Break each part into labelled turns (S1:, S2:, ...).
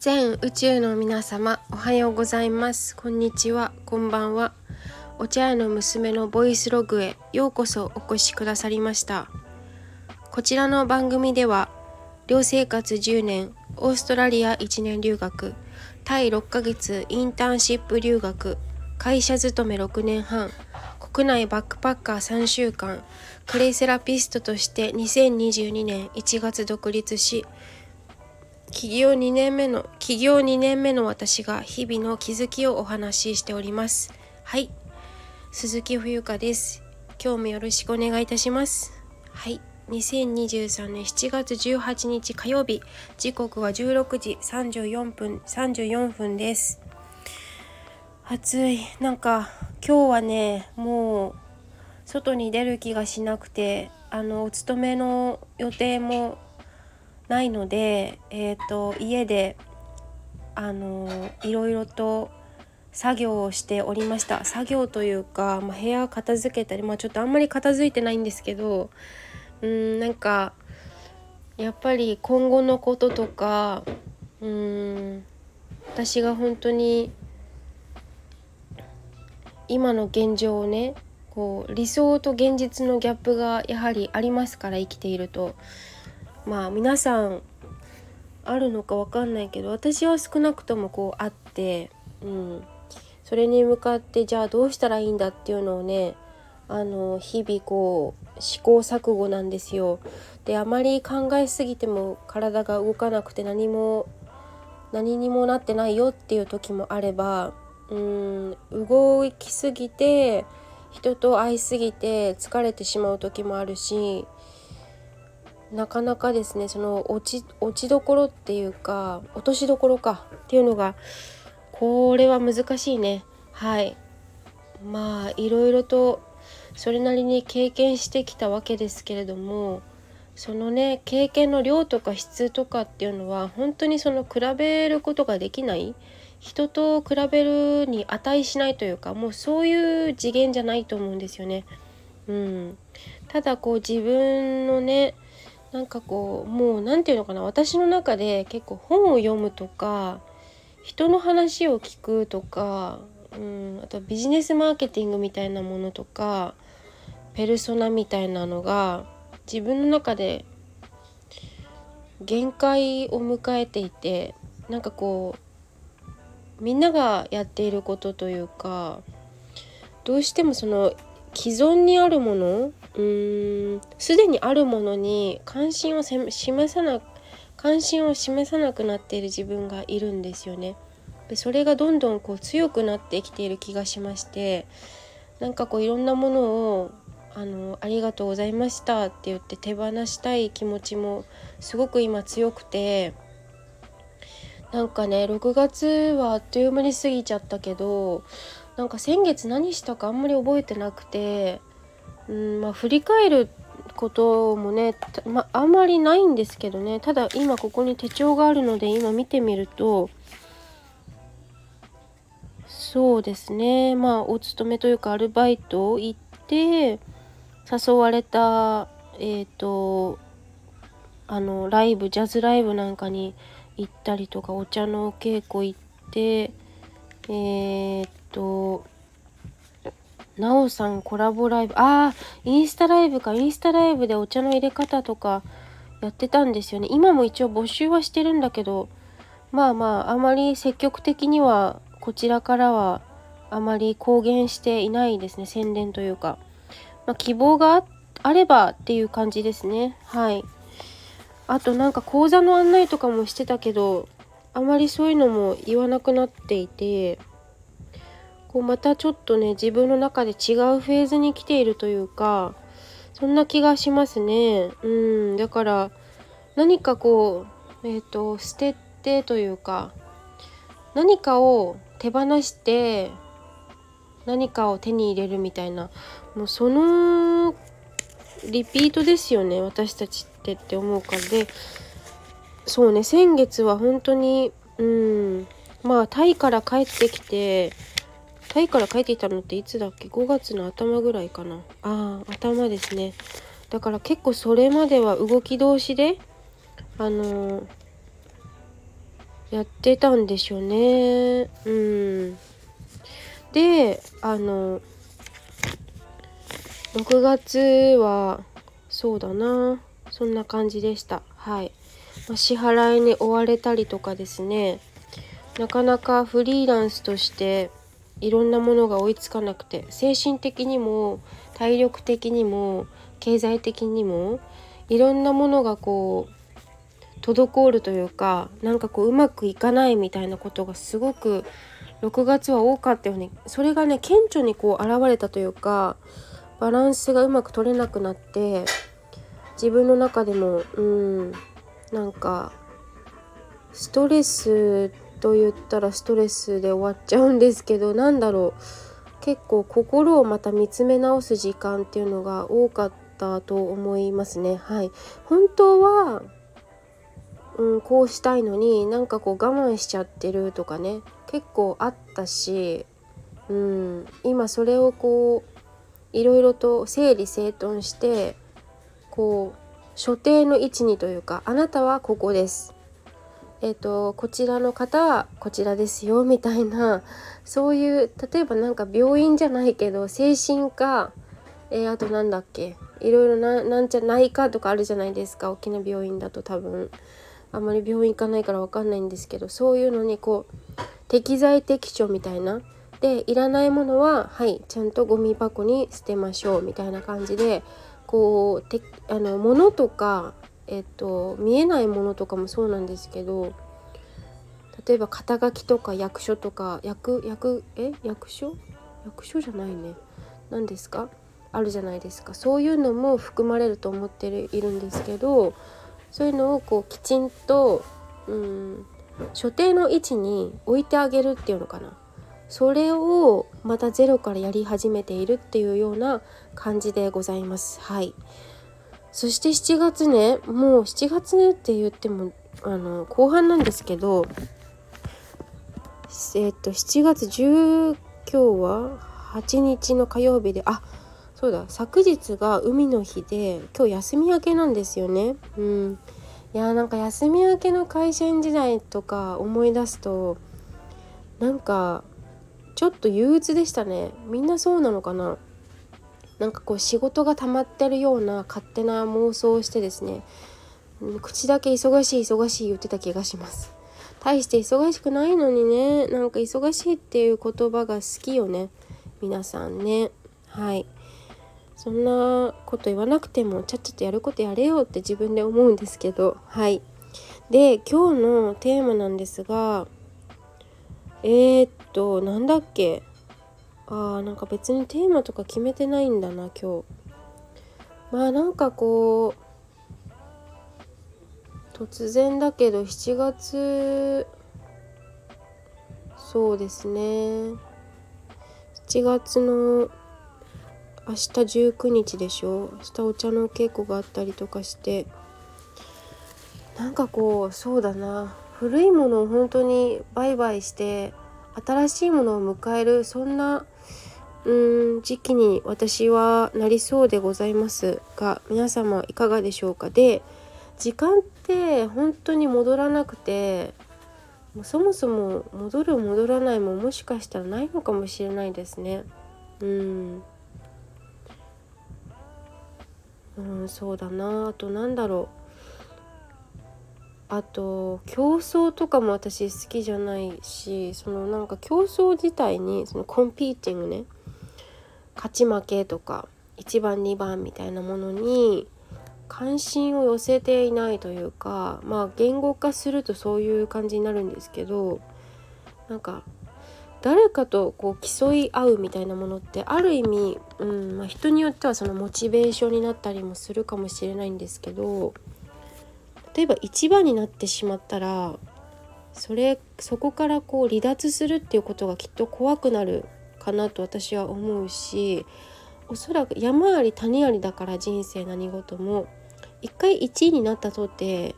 S1: 全宇宙の皆様おはようございます。こんにちは。こんばんは。お茶屋の娘のボイスログへようこそお越しくださりました。こちらの番組では寮生活10年オーストラリア1年留学タイ6ヶ月インターンシップ留学会社勤め6年半国内バックパッカー3週間クレイセラピストとして2022年1月独立し起業2年目の起業2年目の私が日々の気づきをお話ししております。はい。鈴木冬香です。今日もよろしくお願いいたします。はい。2023年7月18日火曜日。時刻は16時34分34分です。暑い。なんか今日はねもう外に出る気がしなくてあのお勤めの予定もないので、えーと、家であのいろいろと作業をしておりました。作業というか、まあ、部屋片付けたり、まあ、ちょっとあんまり片付いてないんですけどうんなんかやっぱり今後のこととかうん私が本当に今の現状をねこう理想と現実のギャップがやはりありますから生きていると。まあ皆さんあるのか分かんないけど私は少なくともこうあって、うん、それに向かってじゃあどうしたらいいんだっていうのをねあの日々こう試行錯誤なんですよ。であまり考えすぎても体が動かなくて何も何にもなってないよっていう時もあればうん動きすぎて人と会いすぎて疲れてしまう時もあるしなかなかですねその落ち落ちどころっていうか落としどころかっていうのがこれは難しいね。はい。まあいろいろとそれなりに経験してきたわけですけれどもそのね経験の量とか質とかっていうのは本当にその比べることができない人と比べるに値しないというかもうそういう次元じゃないと思うんですよね。うん、ただこう自分のねなんかこうもう何て言うのかな私の中で結構本を読むとか人の話を聞くとか、うん、あとビジネスマーケティングみたいなものとかペルソナみたいなのが自分の中で限界を迎えていてなんかこうみんながやっていることというかどうしてもその既存にあるものすでにあるものに関心を示さな関心を示さなくなっている自分がいるんですよね。でそれがどんどんこう強くなってきている気がしましてなんかこういろんなものをあのありがとうございましたって言って手放したい気持ちもすごく今強くてなんかね6月はあっという間に過ぎちゃったけどなんか先月何したかあんまり覚えてなくてうんまあ振り返ることもね、まあんまりないんですけどね。ただ今ここに手帳があるので今見てみるとそうですね。まあお勤めというかアルバイト行って誘われたえっ、ー、とあのライブジャズライブなんかに行ったりとかお茶の稽古行ってえー、っとなおさんコラボライブ。ああインスタライブか。インスタライブでお茶の入れ方とかやってたんですよね。今も一応募集はしてるんだけどまあまああまり積極的にはこちらからはあまり公言していないですね。宣伝というか、まあ、希望があればっていう感じですね。はい。あとなんか講座の案内とかもしてたけどあまりそういうのも言わなくなっていてこうまたちょっとね自分の中で違うフェーズに来ているというかそんな気がしますね。うん。だから何かこうえっ、ー、と捨ててというか何かを手放して何かを手に入れるみたいなもうそのリピートですよね私たちってって思うから。でそうね先月は本当にうん。まあタイから帰ってきてタイから帰ってきたのっていつだっけ？5月の頭ぐらいかな。ああ頭ですね。だから結構それまでは動き通しであのー、やってたんでしょうね。うん。であの6月はそうだな。そんな感じでした。はい、まあ、支払いに追われたりとかですね。なかなかフリーランスとしていろんなものが追いつかなくて精神的にも体力的にも経済的にもいろんなものがこう滞るというかなんかこううまくいかないみたいなことがすごく6月は多かったよねそれがね顕著にこう現れたというかバランスがうまく取れなくなって自分の中でもうんなんかストレスってと言ったらストレスで終わっちゃうんですけど何だろう。結構心をまた見つめ直す時間っていうのが多かったと思いますね。はい。本当はうん、こうしたいのになんかこう我慢しちゃってるとかね。結構あったし、うん、今それをこういろいろと整理整頓してこう所定の位置にというかあなたはここです。えーと、こちらの方はこちらですよみたいなそういう例えばなんか病院じゃないけど精神科、えー、あとなんだっけいろいろななんちゃ内科とかあるじゃないですか大きな病院だと多分。あんまり病院行かないから分かんないんですけどそういうのにこう適材適所みたいな。でいらないものははいちゃんとゴミ箱に捨てましょうみたいな感じでこうてあの物とかえっと見えないものとかもそうなんですけど例えば肩書きとか役所とか役役え役所？役所じゃないね。何ですか？あるじゃないですか。そういうのも含まれると思っているんですけどそういうのをこうきちんとうん所定の位置に置いてあげるっていうのかな。それをまたゼロからやり始めているっていうような感じでございます。はい。そして7月ねもう7月って言ってもあの後半なんですけどえっと7月10今日は8日の火曜日であそうだ昨日が海の日で今日休み明けなんですよね。うん。いやーなんか休み明けの会社員時代とか思い出すとなんかちょっと憂鬱でしたね。みんなそうなのかな？なんかこう仕事が溜まってるような勝手な妄想をしてですね口だけ忙しい忙しい言ってた気がします。大して忙しくないのにねなんか忙しいっていう言葉が好きよね。皆さんね。はい。そんなこと言わなくてもちゃっちゃとやることやれよって自分で思うんですけど。はい。で今日のテーマなんですがえー、っとなんだっけ？あーなんか別にテーマとか決めてないんだな今日。まあなんかこう突然だけど7月そうですね。7月の明日19日でしょ？明日お茶の稽古があったりとかして。なんかこうそうだな。古いものを本当に売買して新しいものを迎えるそんなうん時期に私はなりそうでございますが皆様いかがでしょうか？で時間って本当に戻らなくてそもそも戻る戻らないももしかしたらないのかもしれないですね。うん。うんそうだな。あとなんだろう。あと競争とかも私好きじゃないしそのなんか競争自体にそのコンピーティングね。勝ち負けとか1番2番みたいなものに関心を寄せていないというかまあ言語化するとそういう感じになるんですけどなんか誰かとこう競い合うみたいなものってある意味、うんまあ、人によってはそのモチベーションになったりもするかもしれないんですけど例えば一番になってしまったらそれそこからこう離脱するっていうことがきっと怖くなるかなと私は思うしおそらく山あり谷ありだから人生何事も一回1位になったとて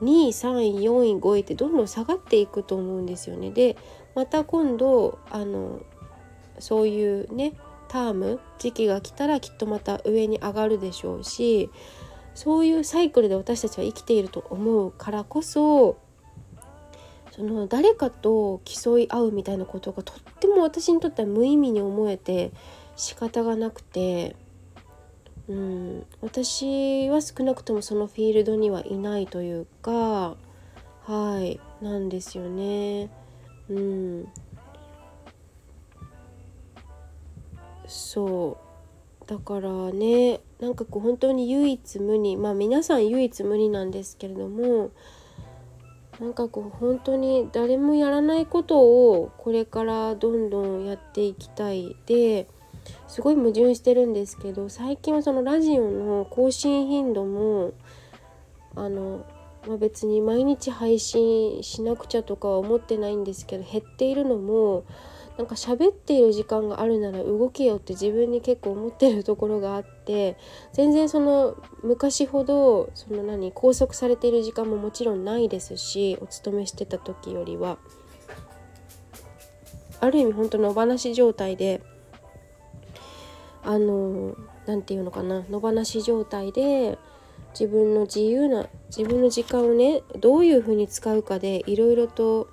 S1: 2位3位4位5位ってどんどん下がっていくと思うんですよね。でまた今度あのそういうねターム時期が来たらきっとまた上に上がるでしょうしそういうサイクルで私たちは生きていると思うからこそその誰かと競い合うみたいなことがとっても私にとっては無意味に思えて仕方がなくて、うん、私は少なくともそのフィールドにはいないというかはいなんですよね。うん、そうだからねなんかこう本当に唯一無二まあ皆さん唯一無二なんですけれどもなんかこう本当に誰もやらないことをこれからどんどんやっていきたいですごい矛盾してるんですけど最近はそのラジオの更新頻度もあの、まあ、別に毎日配信しなくちゃとかは思ってないんですけど減っているのもなんか喋っている時間があるなら動けよって自分に結構思ってるところがあって全然その昔ほどその何拘束されている時間ももちろんないですしお勤めしてた時よりは。ある意味本当野放し状態であの何て言うのかな野放し状態で自分の自由な自分の時間をねどういうふうに使うかでいろいろと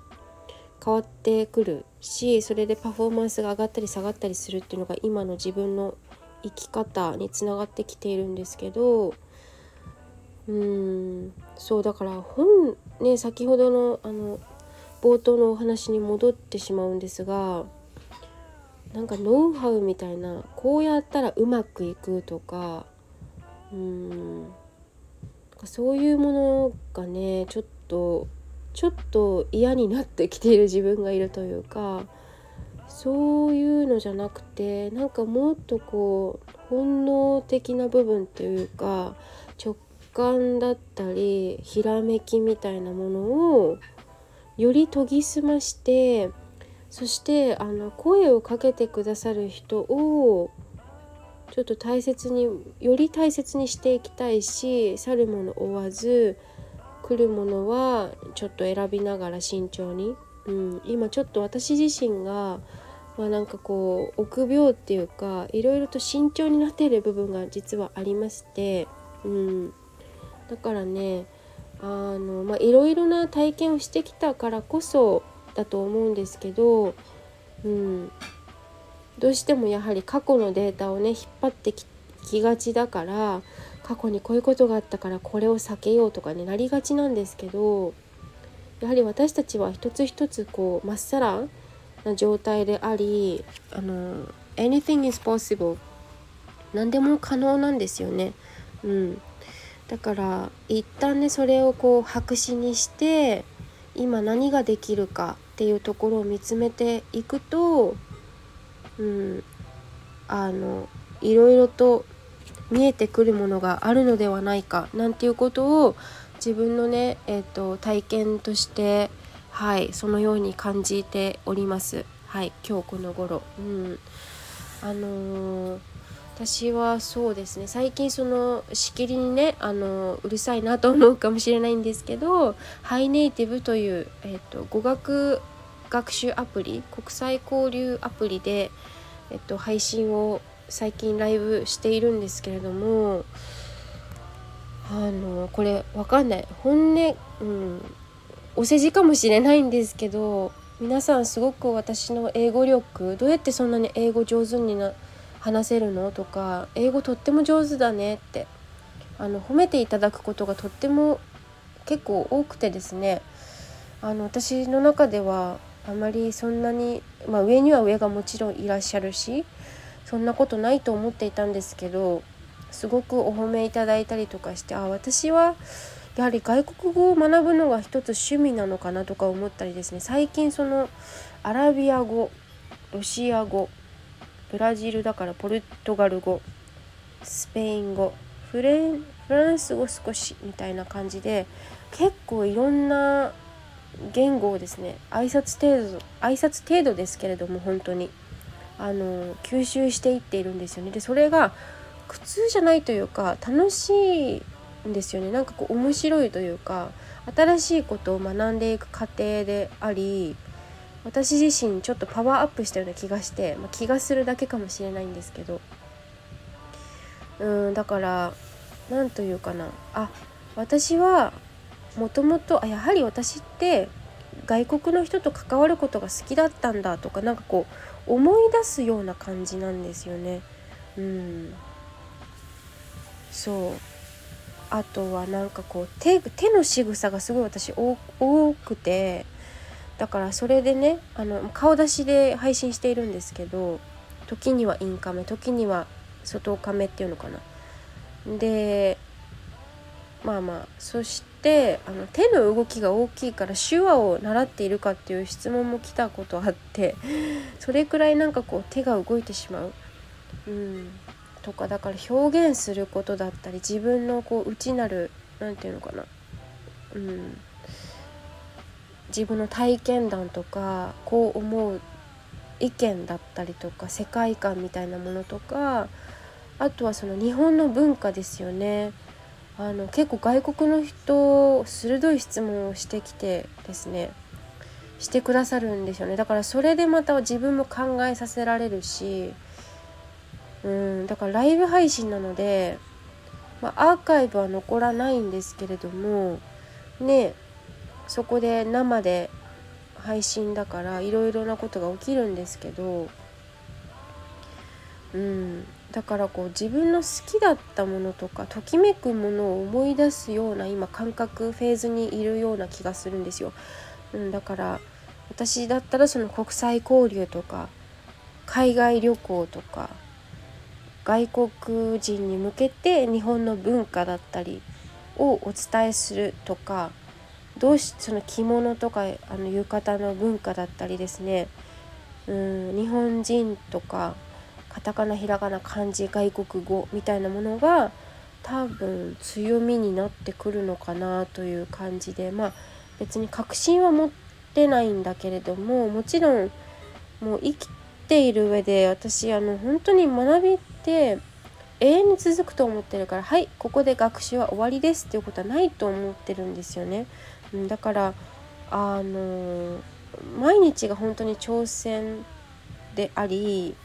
S1: 変わってくるしそれでパフォーマンスが上がったり下がったりするっていうのが今の自分の生き方につながってきているんですけどうんそうだから本ね先ほどのあの冒頭のお話に戻ってしまうんですがなんかノウハウみたいなこうやったらうまくいくとかうんそういうものがねちょっとちょっと嫌になってきている自分がいるというかそういうのじゃなくてなんかもっとこう本能的な部分というか直感だったりひらめきみたいなものをより研ぎ澄ましてそしてあの声をかけてくださる人をちょっと大切により大切にしていきたいし去るもの追わず来るものはちょっと選びながら慎重に、うん、今ちょっと私自身が、まあ、なんかこう臆病っていうかいろいろと慎重になっている部分が実はありまして、うん、だからねあの、まあ、いろいろな体験をしてきたからこそだと思うんですけど、うん、どうしてもやはり過去のデータをね引っ張ってきがちだから過去にこういうことがあったからこれを避けようとかねなりがちなんですけどやはり私たちは一つ一つこうまっさらな状態でありあの anything is possible 何でも可能なんですよね。うん、だから一旦ねそれをこう白紙にして今何ができるかっていうところを見つめていくと、うん、あのいろいろと見えてくるものがあるのではないかなんていうことを自分のね、えーと、体験としてはいそのように感じております。はい今日この頃。うん。あのー、私はそうですね。最近そのしきりにね、あのー、うるさいなと思うかもしれないんですけどハイネイティブという、えーと、語学学習アプリ国際交流アプリで、えっと、配信を最近ライブしているんですけれどもあのこれわかんない。本音、うん、お世辞かもしれないんですけど皆さんすごく私の英語力どうやってそんなに英語上手にな話せるのとか英語とっても上手だねってあの褒めていただくことがとっても結構多くてですねあの私の中ではあまりそんなに、まあ、上には上がもちろんいらっしゃるしそんなことないと思っていたんですけどすごくお褒めいただいたりとかしてあ私はやはり外国語を学ぶのが一つ趣味なのかなとか思ったりですね。最近そのアラビア語ロシア語ブラジルだからポルトガル語スペイン語フレンフランス語少しみたいな感じで結構いろんな言語をですね挨拶程度挨拶程度ですけれども本当に。あの吸収していっているんですよね。でそれが苦痛じゃないというか楽しいんですよね。なんかこう面白いというか新しいことを学んでいく過程であり私自身ちょっとパワーアップしたような気がして、まあ、気がするだけかもしれないんですけど。うんだから何というかな。あ私はもともとやはり私って外国の人と関わることが好きだったんだとかなんかこう思い出すような感じなんですよね。うん、そうあとはなんかこう手手の仕草がすごい私多くてだからそれでねあの顔出しで配信しているんですけど時にはインカメ時には外カメっていうのかな。でまあまあそしてあの手の動きが大きいから手話を習っているかっていう質問も来たことあってそれくらいなんかこう手が動いてしまう。うんとかだから表現することだったり自分のこう内なる何て言うのかな、うん、自分の体験談とかこう思う意見だったりとか世界観みたいなものとかあとはその日本の文化ですよね。あの結構外国の人鋭い質問をしてきてですねしてくださるんですよね。だからそれでまた自分も考えさせられるしうんだからライブ配信なので、まあ、アーカイブは残らないんですけれどもねそこで生で配信だからいろいろなことが起きるんですけどうん。だからこう自分の好きだったものとかときめくものを思い出すような今感覚フェーズにいるような気がするんですよ。うん、だから私だったらその国際交流とか海外旅行とか外国人に向けて日本の文化だったりをお伝えするとかどうしその着物とかあの浴衣の文化だったりですねうん日本人とかカタカナひらがな漢字外国語みたいなものが多分強みになってくるのかなという感じでまあ別に確信は持ってないんだけれどももちろんもう生きている上で私あの本当に学びって永遠に続くと思ってるからはいここで学習は終わりですっていうことはないと思ってるんですよね。だからあの毎日が本当に挑戦であり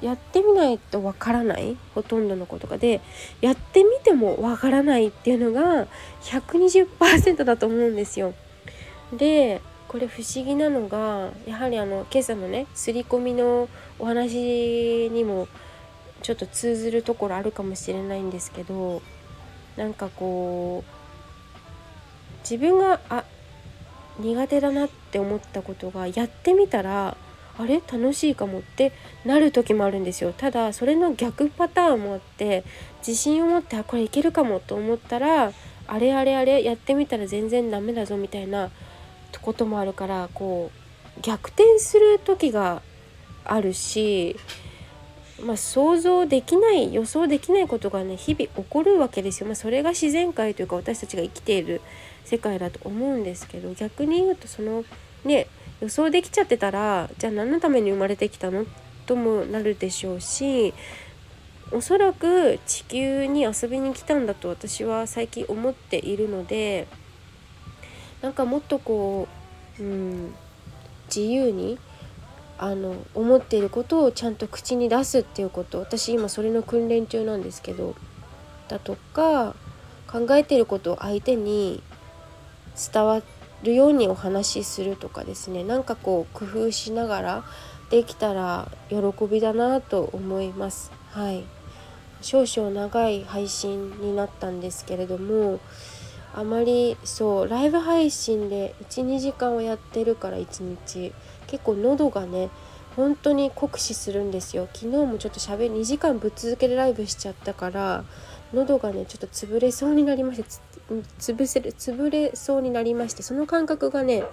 S1: やってみないとわからないほとんどのことがでやってみてもわからないっていうのが120%だと思うんですよ。でこれ不思議なのがやはりあの今朝のね刷り込みのお話にもちょっと通ずるところあるかもしれないんですけどなんかこう自分があ苦手だなって思ったことがやってみたらあれ？楽しいかもってなる時もあるんですよ。ただそれの逆パターンもあって自信を持ってあこれいけるかもと思ったらあれあれあれやってみたら全然ダメだぞみたいなこともあるからこう逆転する時があるしまあ、想像できない予想できないことがね日々起こるわけですよ、まあ、それが自然界というか私たちが生きている世界だと思うんですけど逆に言うとそのね予想できちゃってたらじゃあ何のために生まれてきたのともなるでしょうしおそらく地球に遊びに来たんだと私は最近思っているのでなんかもっとこう、うん、自由にあの思っていることをちゃんと口に出すっていうこと私今それの訓練中なんですけどだとか考えてることを相手に伝わってるようにお話しするとかですね。なんかこう工夫しながらできたら喜びだなと思います。はい。少々長い配信になったんですけれどもあまりそうライブ配信で12時間をやってるから1日。結構喉がね本当に酷使するんですよ。昨日もちょっとしゃべ2時間ぶっ続けでライブしちゃったから喉がねちょっと潰れそうになりまして潰せる潰れそうになりましてその感覚がね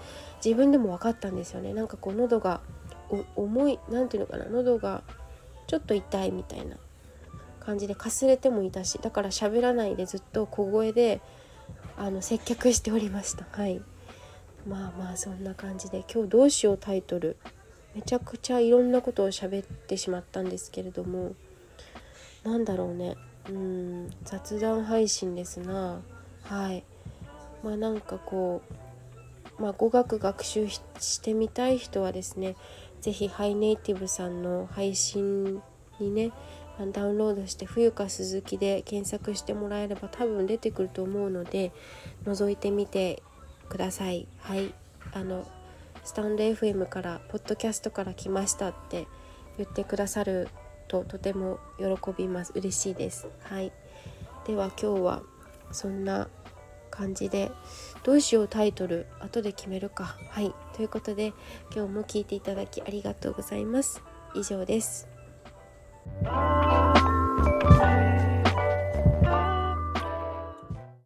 S1: 自分でも分かったんですよね。なんかこう喉が重い何て言うのかな喉がちょっと痛いみたいな感じでかすれてもいたしだから喋らないでずっと小声であの接客しておりました。はい。まあまあそんな感じで今日どうしようタイトル。めちゃくちゃいろんなことを喋ってしまったんですけれどもなんだろうね。うん雑談配信ですな。はい。まあなんかこうまあ語学学習してみたい人はですね是非ハイネイティブさんの配信にねダウンロードして冬か鈴木で検索してもらえれば多分出てくると思うので覗いてみてください。はい。あのスタンド FM からポッドキャストから来ましたって言ってくださるととても喜びます。嬉しいです。はい。では今日はそんな感じでどうしようタイトル後で決めるか。はい。ということで今日も聞いていただきありがとうございます。以上です。